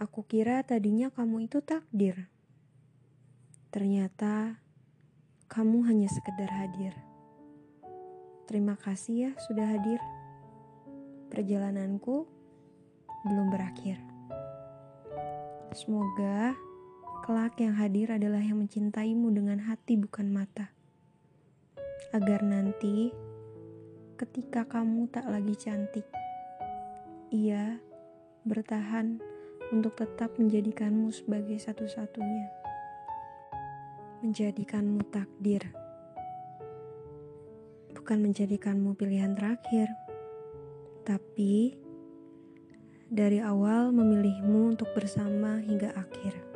Aku kira tadinya kamu itu takdir. Ternyata kamu hanya sekedar hadir. Terima kasih ya sudah hadir. Perjalananku belum berakhir. Semoga kelak yang hadir adalah yang mencintaimu dengan hati bukan mata. Agar nanti ketika kamu tak lagi cantik, ia bertahan untuk tetap menjadikanmu sebagai satu-satunya. Menjadikanmu takdir. Bukan menjadikanmu pilihan terakhir. Tapi dari awal memilihmu untuk bersama hingga akhir.